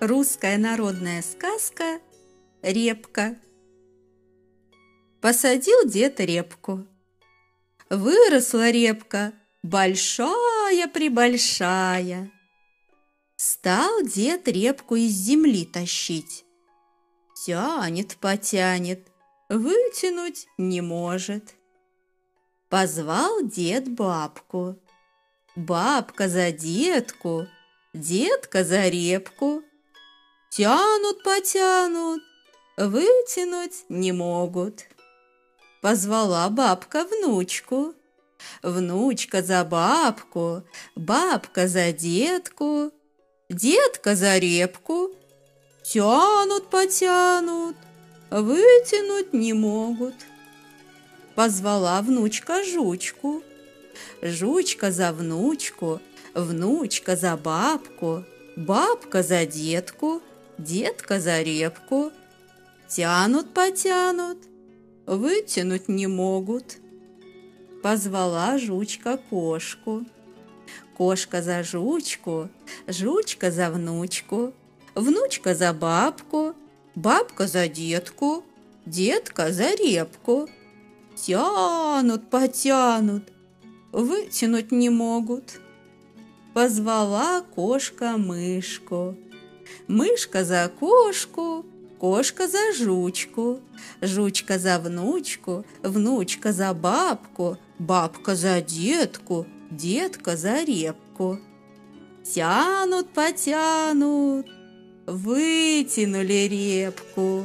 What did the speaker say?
Русская народная сказка «Репка». Посадил дед репку. Выросла репка, большая-пребольшая. Стал дед репку из земли тащить. Тянет, потянет, вытянуть не может. Позвал дед бабку. Бабка за детку, детка за репку. Тянут, потянут, вытянуть не могут. Позвала бабка внучку. Внучка за бабку, бабка за детку, детка за репку. Тянут, потянут, вытянуть не могут. Позвала внучка жучку. Жучка за внучку, внучка за бабку, бабка за детку, детка за репку. Тянут, потянут, вытянуть не могут. Позвала жучка кошку. Кошка за жучку, жучка за внучку, внучка за бабку, бабка за детку, детка за репку. Тянут, потянут, вытянуть не могут. Позвала кошка мышку. Мышка за кошку, кошка за жучку, жучка за внучку, внучка за бабку, бабка за детку, детка за репку. Тянут, потянут, вытянули репку.